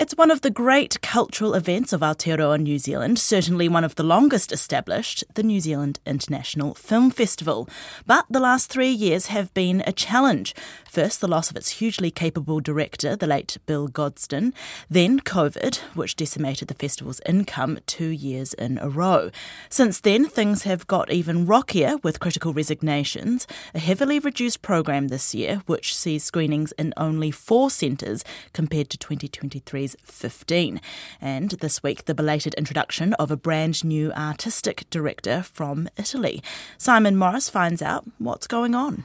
It's one of the great cultural events of Aotearoa New Zealand, certainly one of the longest established, the New Zealand International Film Festival. But the last three years have been a challenge. First, the loss of its hugely capable director, the late Bill Gosden, then COVID, which decimated the festival's income two years in a row. Since then, things have got even rockier with critical resignations, a heavily reduced program this year, which sees screenings in only four centres compared to 2023's 15. And this week, the belated introduction of a brand new artistic director from Italy. Simon Morris finds out what's going on.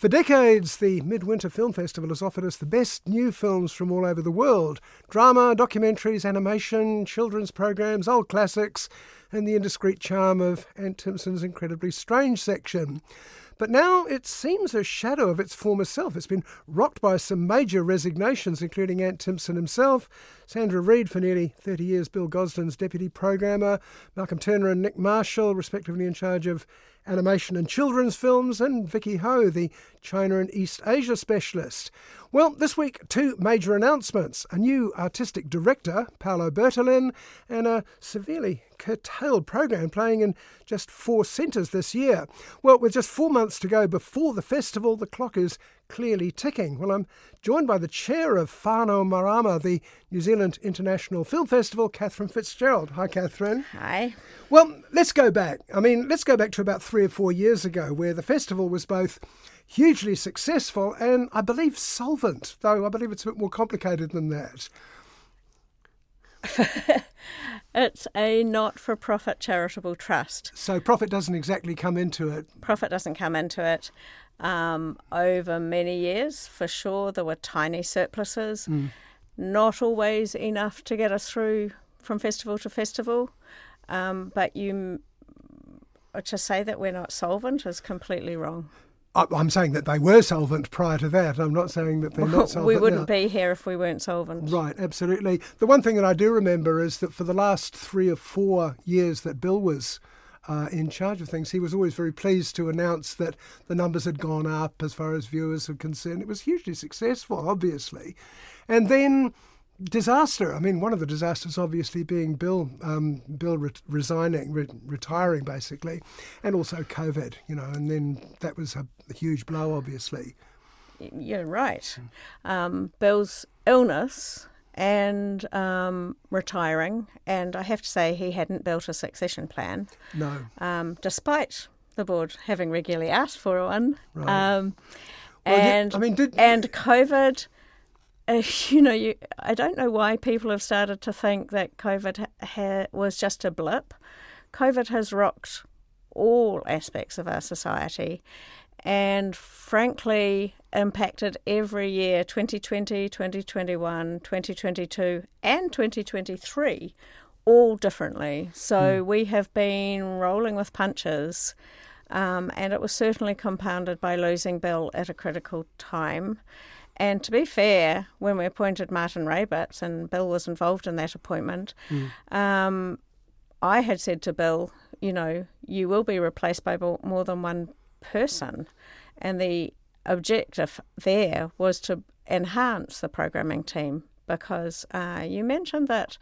For decades, the Midwinter Film Festival has offered us the best new films from all over the world drama, documentaries, animation, children's programs, old classics, and the indiscreet charm of Ant Timpson's incredibly strange section. But now it seems a shadow of its former self. It's been rocked by some major resignations, including Ant Timpson himself, Sandra Reid for nearly 30 years, Bill Gosden's deputy programmer, Malcolm Turner and Nick Marshall, respectively in charge of animation and children's films, and Vicky Ho, the China and East Asia specialist. Well, this week, two major announcements a new artistic director, Paolo Bertolin, and a severely curtailed program playing in just four centres this year. Well, with just four months to go before the festival, the clock is clearly ticking. Well, I'm joined by the chair of Whānau Mārama, the New Zealand International Film Festival, Catherine Fitzgerald. Hi, Catherine. Hi. Well, let's go back. I mean, let's go back to about three or four years ago, where the festival was both hugely successful and I believe solvent, though I believe it's a bit more complicated than that. it's a not for profit charitable trust. So profit doesn't exactly come into it. Profit doesn't come into it. Um, over many years, for sure, there were tiny surpluses, mm. not always enough to get us through from festival to festival. Um, but you to say that we're not solvent is completely wrong. I'm saying that they were solvent prior to that. I'm not saying that they're not solvent. we wouldn't now. be here if we weren't solvent. Right, absolutely. The one thing that I do remember is that for the last three or four years that Bill was uh, in charge of things, he was always very pleased to announce that the numbers had gone up as far as viewers are concerned. It was hugely successful, obviously. And then disaster. I mean, one of the disasters obviously being Bill, um, Bill re- resigning, re- retiring basically, and also COVID. You know, and then that was a, a huge blow, obviously. You're right. Um, Bill's illness and um, retiring, and I have to say he hadn't built a succession plan. No. Um, despite the board having regularly asked for one. Right. Um, well, and yeah, I mean, did, and COVID uh, you know, you, I don't know why people have started to think that COVID ha- ha- was just a blip. COVID has rocked all aspects of our society and frankly impacted every year 2020, 2021, 2022, and 2023 all differently. So mm. we have been rolling with punches. Um, and it was certainly compounded by losing Bill at a critical time. And to be fair, when we appointed Marten Rabarts, and Bill was involved in that appointment, mm. um, I had said to Bill, you know, you will be replaced by more than one person. And the objective there was to enhance the programming team because uh, you mentioned that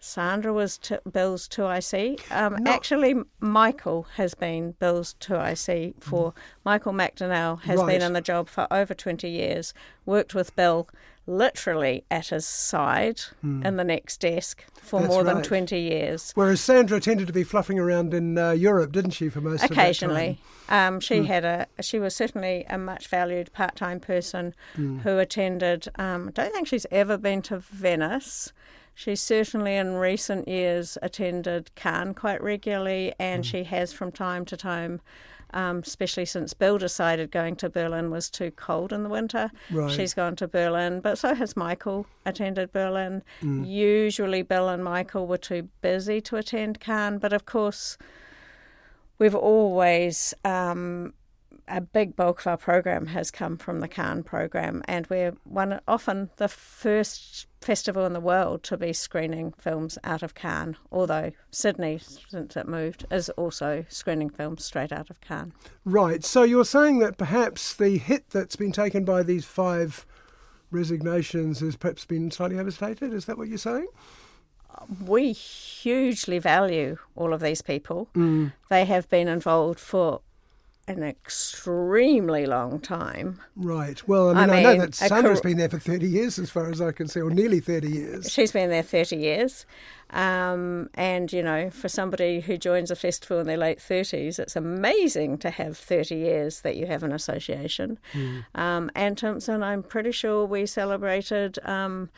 Sandra was t- Bill's 2IC. Um. Actually, Michael has been Bill's 2IC for. Mm. Michael McDonald has right. been in the job for over 20 years, worked with Bill literally at his side mm. in the next desk for That's more right. than 20 years. Whereas Sandra tended to be fluffing around in uh, Europe, didn't she, for most Occasionally. Um, she mm. had a she was certainly a much valued part-time person mm. who attended um, I don't think she's ever been to Venice. She's certainly in recent years attended Cannes quite regularly, and mm. she has from time to time, um, especially since Bill decided going to Berlin was too cold in the winter. Right. She's gone to Berlin, but so has Michael attended Berlin. Mm. Usually, Bill and Michael were too busy to attend Cannes, but of course, we've always um, a big bulk of our program has come from the Cannes program, and we're one often the first festival in the world to be screening films out of Cannes. Although Sydney, since it moved, is also screening films straight out of Cannes. Right. So you're saying that perhaps the hit that's been taken by these five resignations has perhaps been slightly overstated. Is that what you're saying? We hugely value all of these people. Mm. They have been involved for an extremely long time. Right. Well, I mean, I, mean, I know that Sandra's cor- been there for 30 years, as far as I can see, or nearly 30 years. She's been there 30 years. Um, and, you know, for somebody who joins a festival in their late 30s, it's amazing to have 30 years that you have an association. Mm. Um, and Timpson, I'm pretty sure we celebrated um,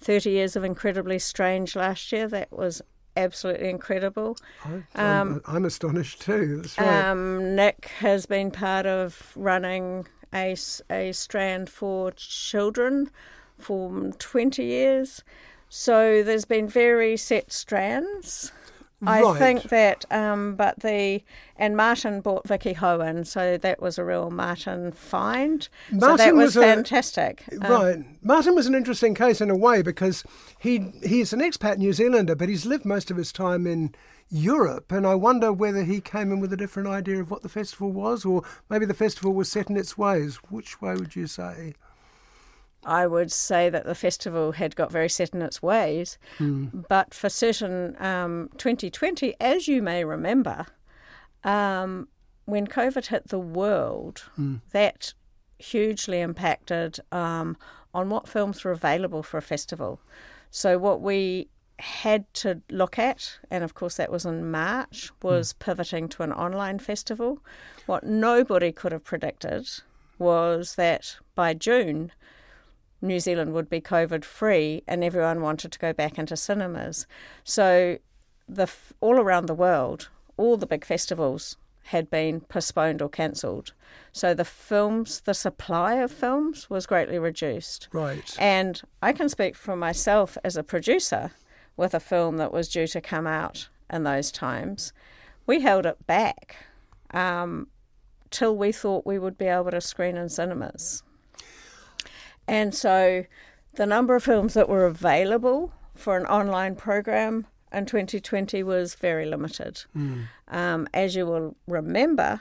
30 years of Incredibly Strange last year. That was absolutely incredible. I, am um, I'm astonished too. That's right. Um, Nick has been part of running a, a strand for children for 20 years. So there's been very set strands. I think that, um, but the and Martin bought Vicky Hohen, so that was a real Martin find. Martin so that was, was fantastic. A, um, right, Martin was an interesting case in a way because he he's an expat New Zealander, but he's lived most of his time in Europe, and I wonder whether he came in with a different idea of what the festival was, or maybe the festival was set in its ways. Which way would you say? I would say that the festival had got very set in its ways. Mm. But for certain, um, 2020, as you may remember, um, when COVID hit the world, mm. that hugely impacted um, on what films were available for a festival. So, what we had to look at, and of course that was in March, was mm. pivoting to an online festival. What nobody could have predicted was that by June, New Zealand would be COVID free and everyone wanted to go back into cinemas. So, the all around the world, all the big festivals had been postponed or cancelled. So the films, the supply of films was greatly reduced. Right. And I can speak for myself as a producer with a film that was due to come out in those times. We held it back um, till we thought we would be able to screen in cinemas. And so the number of films that were available for an online program in 2020 was very limited. Mm. Um, as you will remember,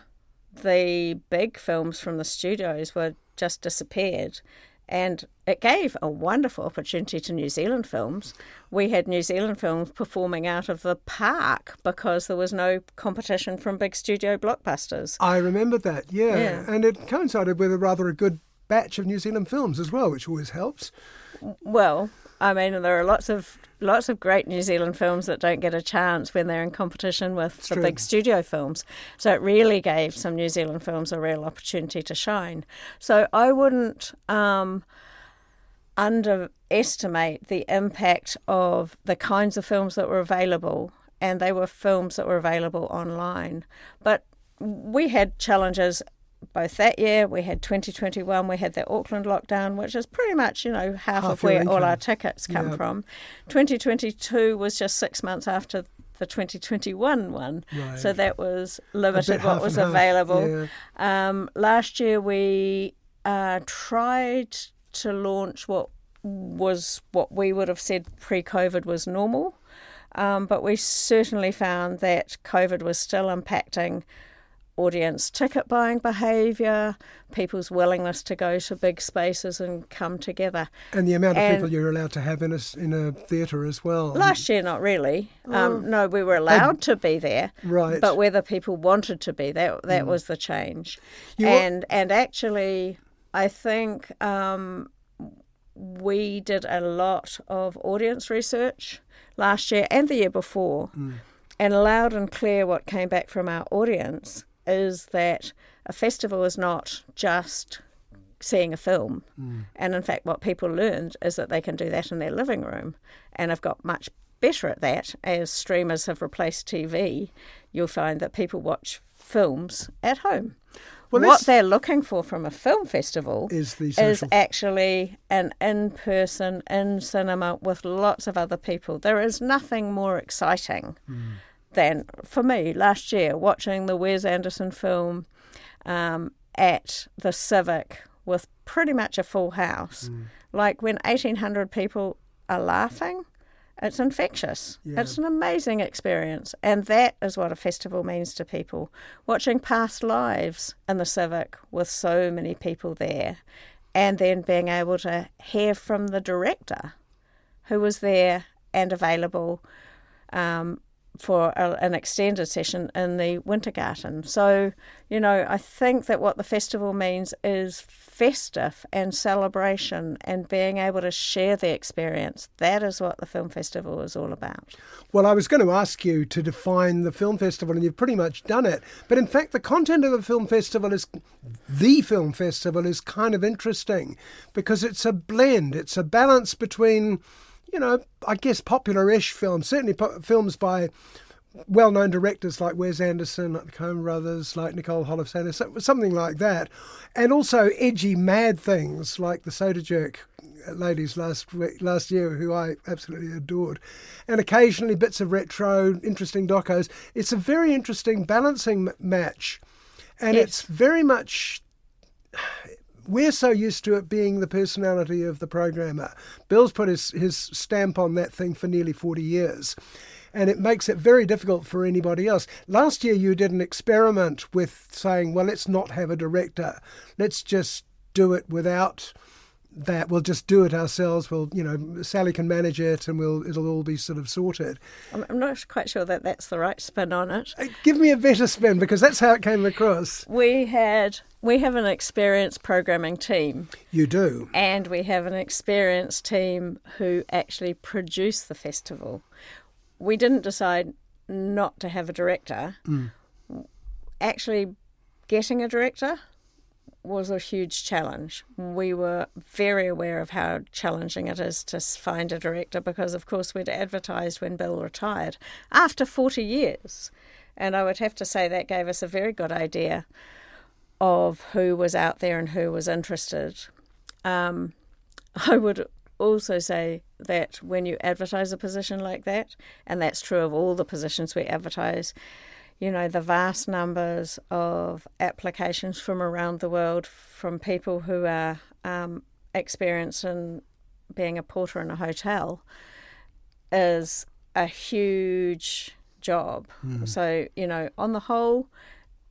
the big films from the studios were just disappeared. And it gave a wonderful opportunity to New Zealand films. We had New Zealand films performing out of the park because there was no competition from big studio blockbusters. I remember that, yeah. yeah. And it coincided with a rather a good batch of New Zealand films as well, which always helps. Well, I mean, there are lots of lots of great New Zealand films that don't get a chance when they're in competition with it's the true. big studio films. So it really gave some New Zealand films a real opportunity to shine. So I wouldn't um, underestimate the impact of the kinds of films that were available, and they were films that were available online. But we had challenges both that year. We had 2021, we had the Auckland lockdown, which is pretty much, you know, half, half of where income. all our tickets come from. 2022 was just six months after the 2021 one. Right. So that was limited what was available. Yeah. Um, last year we uh, tried to launch what was what we would have said pre COVID was normal. Um, but we certainly found that COVID was still impacting audience ticket buying behaviour, people's willingness to go to big spaces and come together. And the amount of and people you're allowed to have in a, in a theatre as well. Last year, not really. Um, oh. no, we were allowed to be there. Right. But whether people wanted to be, that, that mm. was the change. You and, and actually, I think um, we did a lot of audience research last year and the year before. Mm. And loud and clear, what came back from our audience is that a festival is not just seeing a film. Mm. And in fact, what people learned is that they can do that in their living room and I've got much better at that. As streamers have replaced TV, you'll find that people watch films at home. Well, what they're looking for from a film festival is, the is actually an in person, in cinema with lots of other people. There is nothing more exciting. Mm than for me last year watching the Wes Anderson film um, at the Civic with pretty much a full house. Mm. Like when 1,800 people are laughing, it's infectious. Yeah. It's an amazing experience. And that is what a festival means to people. Watching past lives in the Civic with so many people there and then being able to hear from the director who was there and available um, for a, an extended session in the Wintergarden. So, you know, I think that what the festival means is festive and celebration and being able to share the experience. That is what the film festival is all about. Well, I was going to ask you to define the film festival, and you've pretty much done it. But in fact, the content of the film festival is the film festival is kind of interesting because it's a blend, it's a balance between you know, I guess popular-ish films, certainly po- films by well-known directors like Wes Anderson, like the Coen Brothers, like Nicole Holofcener, something like that, and also edgy, mad things like the Soda Jerk ladies last week, last year, who I absolutely adored, and occasionally bits of retro, interesting docos. It's a very interesting balancing match, and yes. it's very much we're so used to it being the personality of the programmer. Bill's put his, his stamp on that thing for nearly 40 years. And it makes it very difficult for anybody else. Last year, you did an experiment with saying, well, let's not have a director. Let's just do it without that we'll just do it ourselves. We'll, you know, Sally can manage it, and we'll it'll all be sort of sorted. I'm not quite sure that that's the right spin on it. Uh, give me a better spin because that's how it came across. We had we have an experienced programming team. You do, and we have an experienced team who actually produce the festival. We didn't decide not to have a director. Mm. Actually, getting a director was a huge challenge. We were very aware of how challenging it is to find a director because, of course, we'd advertised when Bill retired after 40 years. And I would have to say that gave us a very good idea of who was out there and who was interested. Um, I would also say that when you advertise a position like that, and that's true of all the positions we advertise, you know, the vast numbers of applications from around the world from people who are um, experienced in being a porter in a hotel is a huge job. Mm. So, you know, on the whole,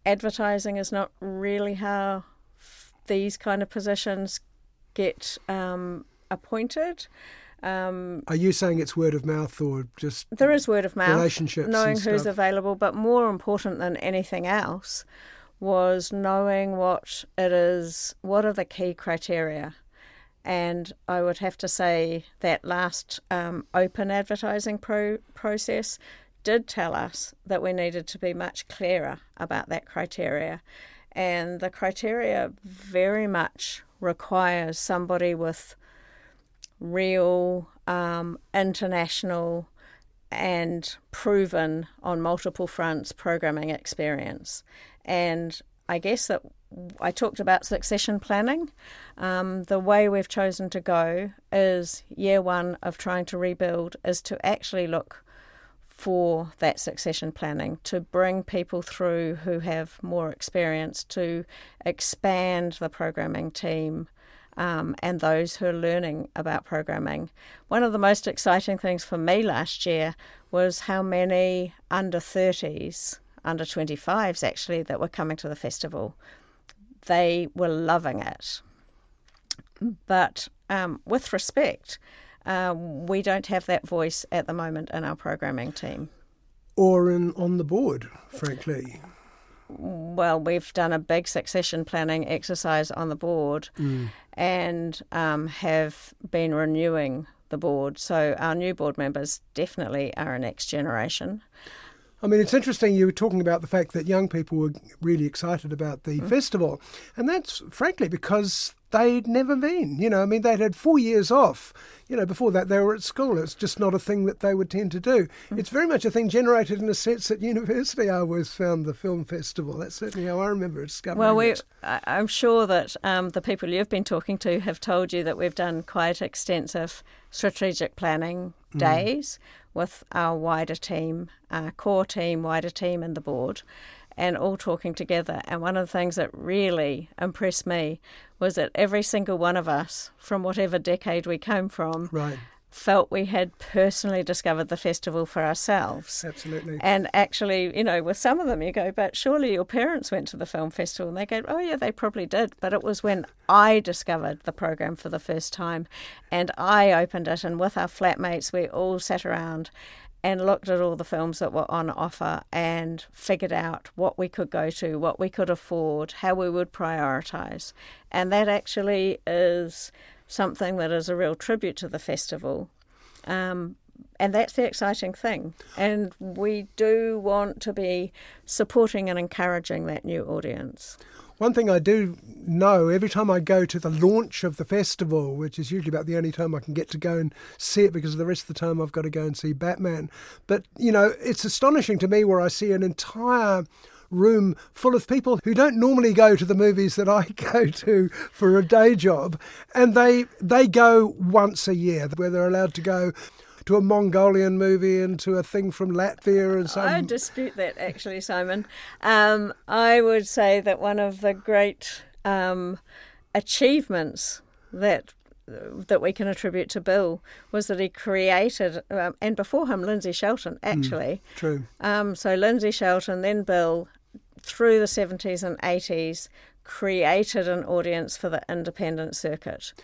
advertising is not really how f- these kind of positions get um, appointed. Um, Are you saying it's word of mouth or just there is word of mouth, relationships, knowing who's available, but more important than anything else was knowing what it is, what are the key criteria. And I would have to say that last um, open advertising pro- process did tell us that we needed to be much clearer about that criteria. And the criteria very much requires somebody with real, um, international, and proven on multiple fronts programming experience. And I guess that I talked about succession planning. Um, the way we've chosen to go is year one of trying to rebuild is to actually look for that succession planning, to bring people through who have more experience, to expand the programming team, um, and those who are learning about programming. One of the most exciting things for me last year was how many under 30s, under 25s actually, that were coming to the festival. They were loving it. But um, with respect, uh, we don't have that voice at the moment in our programming team. Or in on the board, frankly well, we've done a big succession planning exercise on the board mm. and um, have been renewing the board. So our new board members definitely are a next generation. I mean, it's interesting you were talking about the fact that young people were really excited about the mm. festival. And that's frankly because they'd never been. You know, I mean, they'd had four years off. You know, before that they were at school. It's just not a thing that they would tend to do. Mm. It's very much a thing generated in a sense at university. I always found the film festival. That's certainly how I remember discovering well, we, it. I'm sure that um, the people you've been talking to have told you that we've done quite extensive strategic planning mm. days with our wider team, our core team, wider team, and the board and all talking together. And one of the things that really impressed me was that every single one of us, from whatever decade we came from, right. felt we had personally discovered the festival for ourselves. Absolutely. And actually, you know, with some of them, you go, but surely your parents went to the film festival. And they go, oh, yeah, they probably did. But it was when I discovered the program for the first time and I opened it. And with our flatmates, we all sat around and looked at all the films that were on offer and figured out what we could go to, what we could afford, how we would prioritise. And that actually is something that is a real tribute to the festival. Um, and that's the exciting thing. And we do want to be supporting and encouraging that new audience. One thing I do know every time I go to the launch of the festival, which is usually about the only time I can get to go and see it because the rest of the time I've got to go and see Batman. But, you know, it's astonishing to me where I see an entire room full of people who don't normally go to the movies that I go to for a day job and they they go once a year where they're allowed to go to a Mongolian movie and to a thing from Latvia and so. on. I dispute that actually, Simon. Um, I would say that one of the great um, achievements that that we can attribute to Bill was that he created, um, and before him, Lindsay Shelton, hmm, actually. Mm, true. Um, so Lindsay Shelton, then Bill, through the 70s and 80s, created an audience for the independent circuit.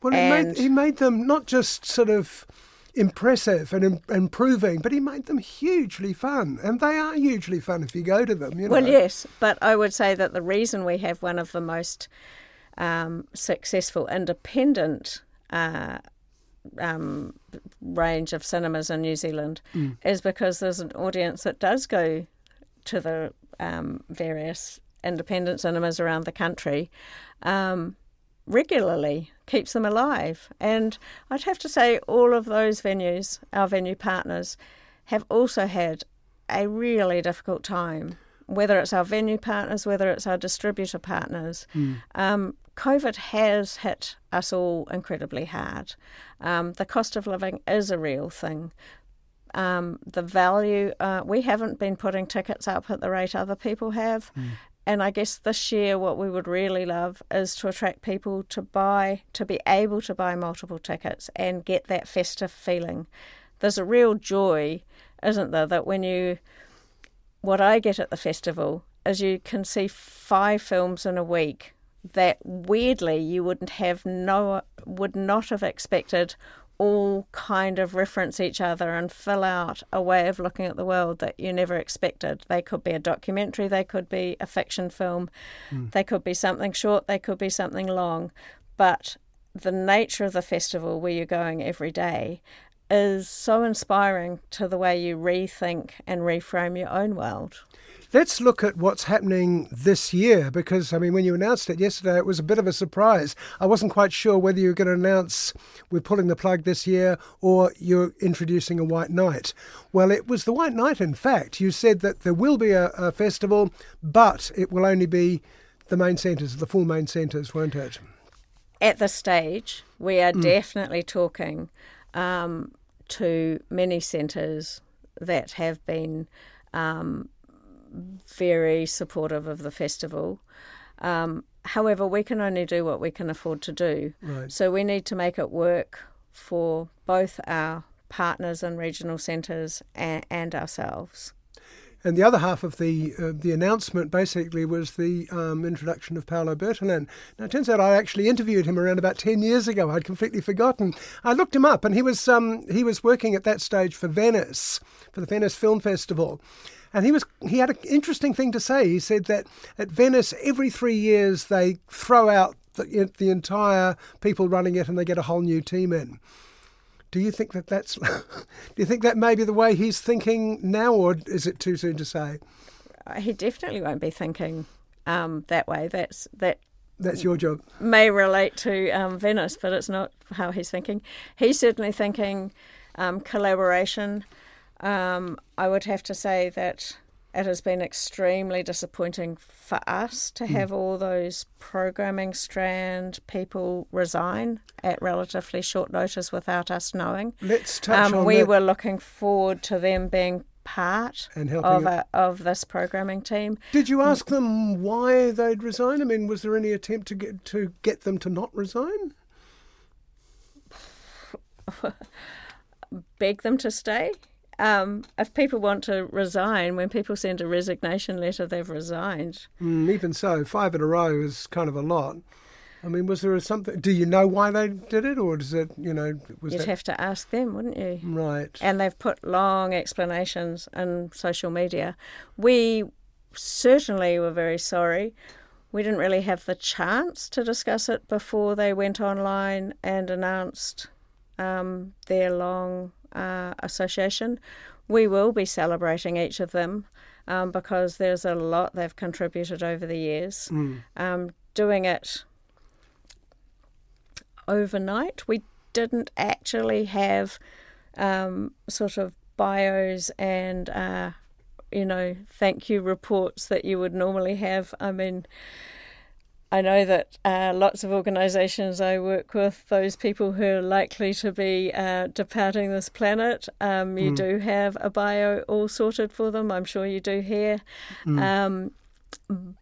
Well, he made, he made them not just sort of impressive and improving, but he made them hugely fun, and they are hugely fun if you go to them. You know? Well, yes, but I would say that the reason we have one of the most um, successful independent uh, um, range of cinemas in New Zealand mm. is because there's an audience that does go to the um, various independent cinemas around the country. Um, regularly, keeps them alive. And I'd have to say, all of those venues, our venue partners, have also had a really difficult time. Whether it's our venue partners, whether it's our distributor partners, mm. um, COVID has hit us all incredibly hard. Um, the cost of living is a real thing. Um, the value, uh, we haven't been putting tickets up at the rate other people have. Mm. And I guess this year, what we would really love is to attract people to buy, to be able to buy multiple tickets and get that festive feeling. There's a real joy, isn't there, that when you, what I get at the festival is you can see five films in a week that weirdly you wouldn't have no, would not have expected all kind of reference each other and fill out a way of looking at the world that you never expected. They could be a documentary, they could be a fiction film, mm. they could be something short, they could be something long. But the nature of the festival where you're going every day is so inspiring to the way you rethink and reframe your own world. Let's look at what's happening this year because, I mean, when you announced it yesterday, it was a bit of a surprise. I wasn't quite sure whether you were going to announce we're pulling the plug this year or you're introducing a White Night. Well, it was the White Night, in fact. You said that there will be a, a festival, but it will only be the main centres, the four main centres, won't it? At this stage, we are mm. definitely talking um, to many centres that have been um, very supportive of the festival. Um, however, we can only do what we can afford to do. Right. So we need to make it work for both our partners and regional centres and, and, ourselves. And the other half of the uh, the announcement basically was the um, introduction of Paolo Bertolin. Now it turns out I actually interviewed him around about ten years ago. I'd completely forgotten. I looked him up, and he was um, he was working at that stage for Venice for the Venice Film Festival, and he was he had an interesting thing to say. He said that at Venice, every three years they throw out the, the entire people running it, and they get a whole new team in. Do you think that that's? do you think that may be the way he's thinking now, or is it too soon to say? Uh, he definitely won't be thinking um, that way. That's that. That's your job. May relate to um, Venice, but it's not how he's thinking. He's certainly thinking um, collaboration um, I would have to say that it has been extremely disappointing for us to hmm. have mm. all those programming strand people resign at relatively short notice without us knowing. Let's touch um, on We that. were looking forward to them being part of a, of this programming team. Did you ask them why they'd resign? I mean, was there any attempt to get to get them to not resign? beg them to stay. Um, if people want to resign, when people send a resignation letter, they've resigned. Mm, even so, five in a row is kind of a lot. I mean, was there something? Do you know why they did it, or does it? You know, was You'd that have to ask them, wouldn't you? right? And they've put long explanations in social media. We certainly were very sorry. We didn't really have the chance to discuss it before they went online and announced um, their long uh, association. We will be celebrating each of them um, because there's a lot they've contributed over the years. Um, doing it overnight, we didn't actually have um, sort of bios and uh, you know thank you reports that you would normally have. I mean, I know that uh, lots of organisations I work with, those people who are likely to be uh, departing this planet, um, you do have a bio all sorted for them. I'm sure you do here. Um,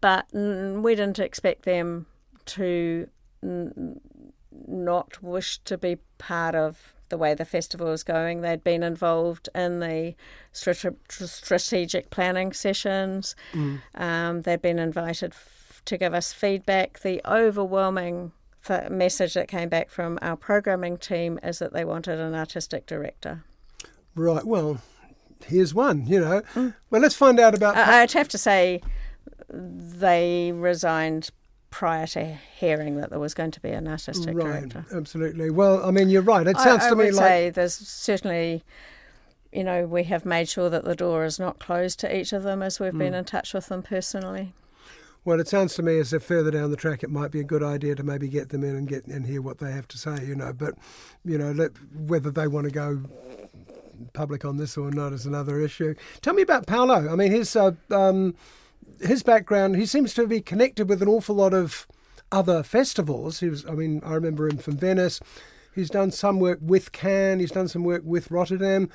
but mm, we didn't expect them to n- not wish to be part of the way the festival is going. They'd been involved in the strategic planning sessions. Um, they'd been invited to give us feedback. The overwhelming f- message that came back from our programming team is that they wanted an artistic director. Right. Well, here's one. You know. Well, let's find out about. I- I'd have to say they resigned prior to hearing that there was going to be an artistic right. director. Absolutely. Well, I mean, you're right. It sounds I, to me would like. say there's certainly, you know, we have made sure that the door is not closed to each of them as we've Hmm. been in touch with them personally. Well, it sounds to me as if further down the track it might be a good idea to maybe get them in and get and hear what they have to say. You know, but you know, let, whether they want to go public on this or not is another issue. Tell me about Paolo. I mean, his uh, um, his background. He seems to be connected with an awful lot of other festivals. He was. I mean, I remember him from Venice. He's done some work with Cannes. He's done some work with Rotterdam.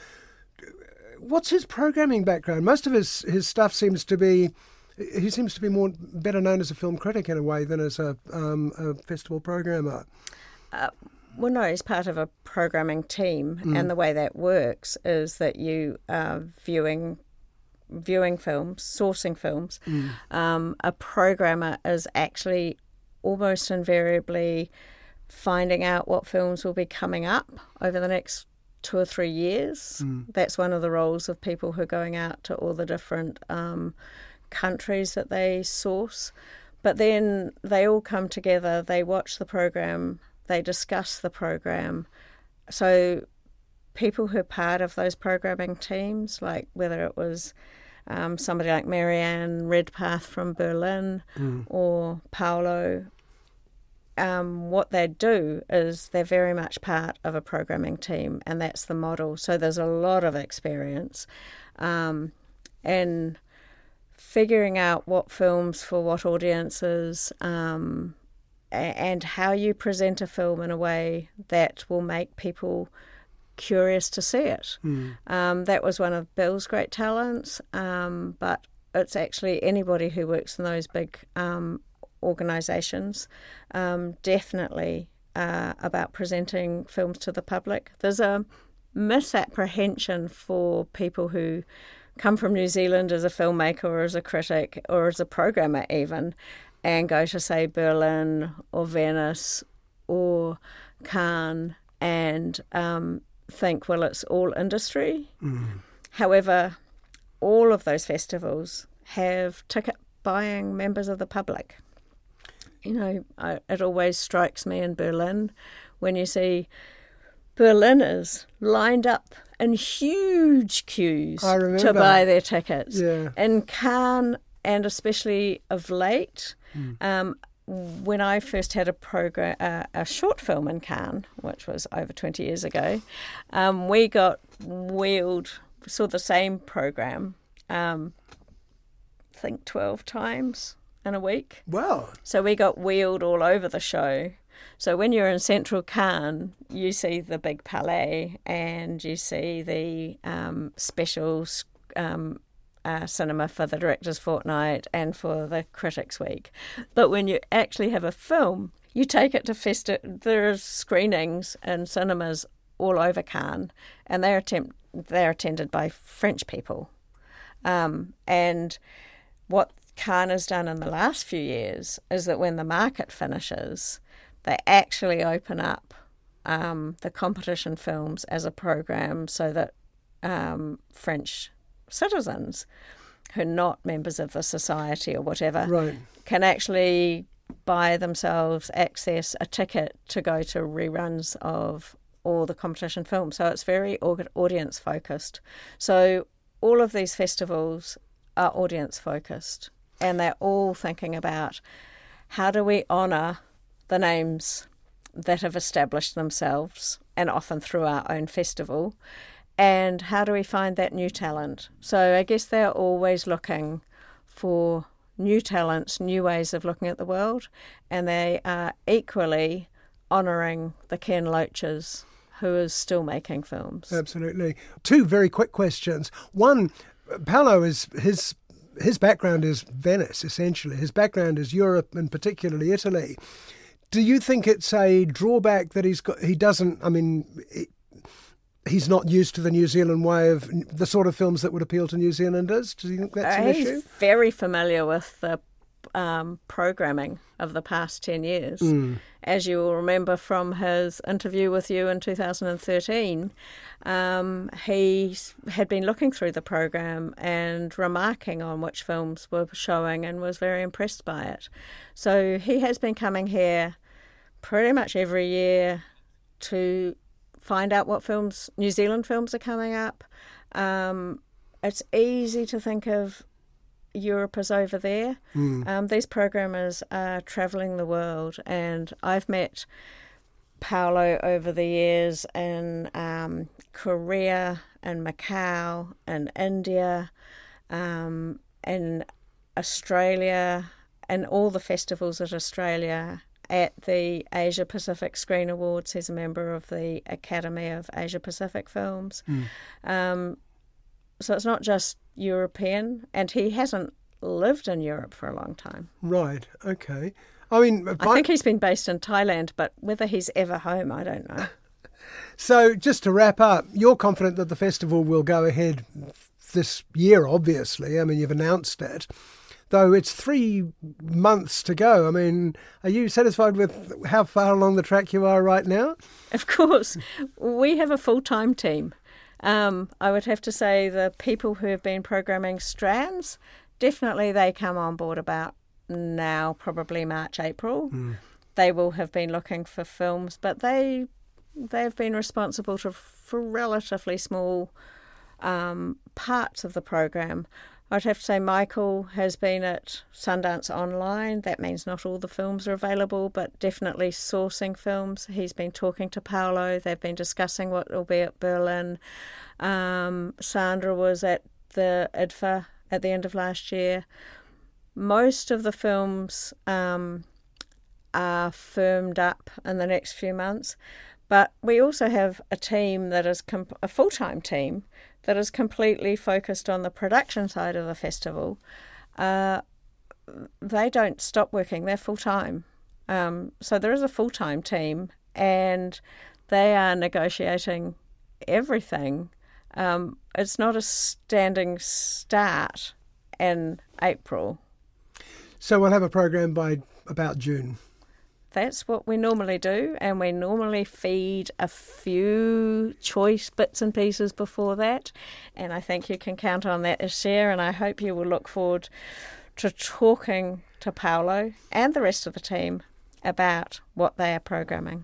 What's his programming background? Most of his his stuff seems to be. He seems to be more better known as a film critic in a way than as a, um, a festival programmer. Well, no, he's part of a programming team, and the way that works is that you are viewing viewing films, sourcing films. Um, a programmer is actually almost invariably finding out what films will be coming up over the next two or three years. That's one of the roles of people who are going out to all the different um, countries that they source. But then they all come together, they watch the program, they discuss the program. So people who are part of those programming teams, like whether it was um, somebody like Maryanne Redpath from Berlin or Paolo, um, what they do is they're very much part of a programming team, and that's the model. So there's a lot of experience um, in figuring out what films for what audiences. Um, and how you present a film in a way that will make people curious to see it. Um, that was one of Bill's great talents, um, but it's actually anybody who works in those big um, organisations um, definitely uh, about presenting films to the public. There's a misapprehension for people who come from New Zealand as a filmmaker or as a critic or as a programmer even and go to say Berlin or Venice or Cannes and um, think well it's all industry. However, all of those festivals have ticket buying members of the public. You know, I, it always strikes me in Berlin when you see Berliners lined up in huge queues to buy their tickets. Yeah. In Cannes, and especially of late, um, when I first had a program, uh, a short film in Cannes, which was over twenty years ago, um, we got wheeled. Saw the same program, um, I think twelve times in a week. Wow. So we got wheeled all over the show. So when you're in central Cannes, you see the big palais and you see the um, special um, uh, cinema for the Directors Fortnight and for the Critics Week. But when you actually have a film, you take it to festi- there are screenings in cinemas all over Cannes, and they're attempt they're attended by French people, um, and what Cannes has done in the last few years is that when the market finishes, they actually open up um, the competition films as a program so that um, French citizens who are not members of the society or whatever Right. can actually buy themselves access a ticket to go to reruns of all the competition films. So it's very audience focused. So all of these festivals are audience focused and they're all thinking about how do we honour the names that have established themselves and often through our own festival and how do we find that new talent so i guess they're always looking for new talents new ways of looking at the world and they are equally honouring the ken loaches who is still making films Absolutely. Two very quick questions. One, Paolo is his his background is Venice essentially. His background is Europe and particularly Italy. Do you think it's a drawback that he's got? He doesn't. I mean. It, He's not used to the New Zealand way of the sort of films that would appeal to New Zealanders. Do you think that's an Uh, he's issue? very familiar with the um, programming of the past 10 years. Mm. As you will remember from his interview with you in 2013, um, he had been looking through the program and remarking on which films were showing and was very impressed by it. So he has been coming here pretty much every year to find out what films, New Zealand films, are coming up. Um, it's easy to think of Europe as over there. Um, these programmers are travelling the world, and I've met Paolo over the years in um, Korea and Macau and India, um, in Australia, and all the festivals at Australia. At the Asia Pacific Screen Awards, he's a member of the Academy of Asia Pacific Films. Um, so it's not just European, and he hasn't lived in Europe for a long time. Right. Okay. I mean, I think he's been based in Thailand, but whether he's ever home, I don't know. So, just to wrap up, you're confident that the festival will go ahead this year, obviously. I mean, you've announced it. Though it's three months to go. I mean, are you satisfied with how far along the track you are right now? Of course, we have a full time team. Um, I would have to say the people who have been programming strands, definitely they come on board about now, probably March, April. They will have been looking for films, but they they've been responsible to, for relatively small um, parts of the program. I'd have to say Michael has been at Sundance Online. That means not all the films are available, but definitely sourcing films. He's been talking to Paolo. They've been discussing what will be at Berlin. Um, Sandra was at the IDFA at the end of last year. Most of the films um, are firmed up in the next few months, but we also have a team that is comp- a full time team that is completely focused on the production side of the festival. Uh, they don't stop working; they're full time. Um, so there is a full time team, and they are negotiating everything. Um, it's not a standing start in April. So, we'll have a program by about June. That's what we normally do, and we normally feed a few choice bits and pieces before that. And I think you can count on that this year, and I hope you will look forward to talking to Paolo and the rest of the team about what they are programming.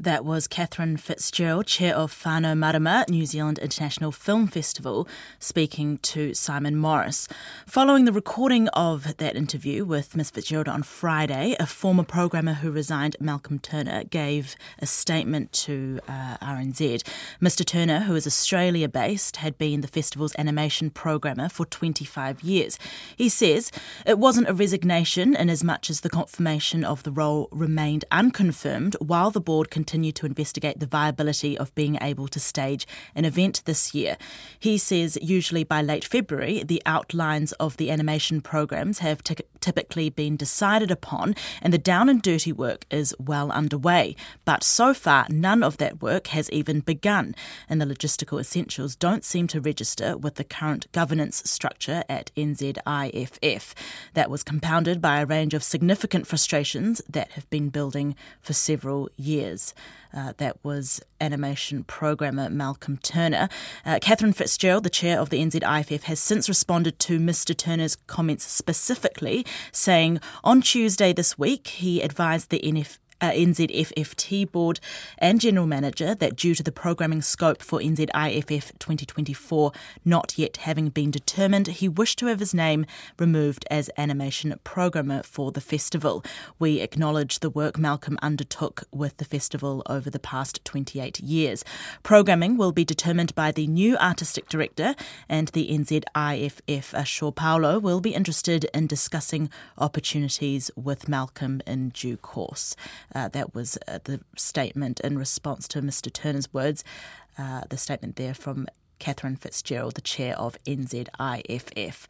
That was Catherine Fitzgerald, chair of Whānau Mārama, New Zealand International Film Festival, speaking to Simon Morris. Following the recording of that interview with Ms. Fitzgerald on Friday, a former programmer who resigned, Malcolm Turner, gave a statement to uh, RNZ. Mr. Turner, who is Australia based, had been the festival's animation programmer for 25 years. He says it wasn't a resignation in as much as the confirmation of the role remained unconfirmed while the board continued continue to investigate the viability of being able to stage an event this year. He says usually by late February, the outlines of the animation programs have t- typically been decided upon and the down and dirty work is well underway. But so far, none of that work has even begun, and the logistical essentials don't seem to register with the current governance structure at NZIFF. That was compounded by a range of significant frustrations that have been building for several years. Uh, that was animation programmer Malcolm Turner. Uh, Catherine Fitzgerald, the chair of the NZIFF, has since responded to Mr. Turner's comments specifically, saying on Tuesday this week he advised the NF uh, NZFFT board and general manager that due to the programming scope for NZIFF 2024 not yet having been determined, he wished to have his name removed as animation programmer for the festival. We acknowledge the work Malcolm undertook with the festival over the past 28 years. Programming will be determined by the new artistic director and the NZIFF. Uh, Shaw Paulo will be interested in discussing opportunities with Malcolm in due course. Uh, that was uh, the statement in response to Mr. Turner's words. Uh, the statement there from Catherine Fitzgerald, the chair of NZIFF.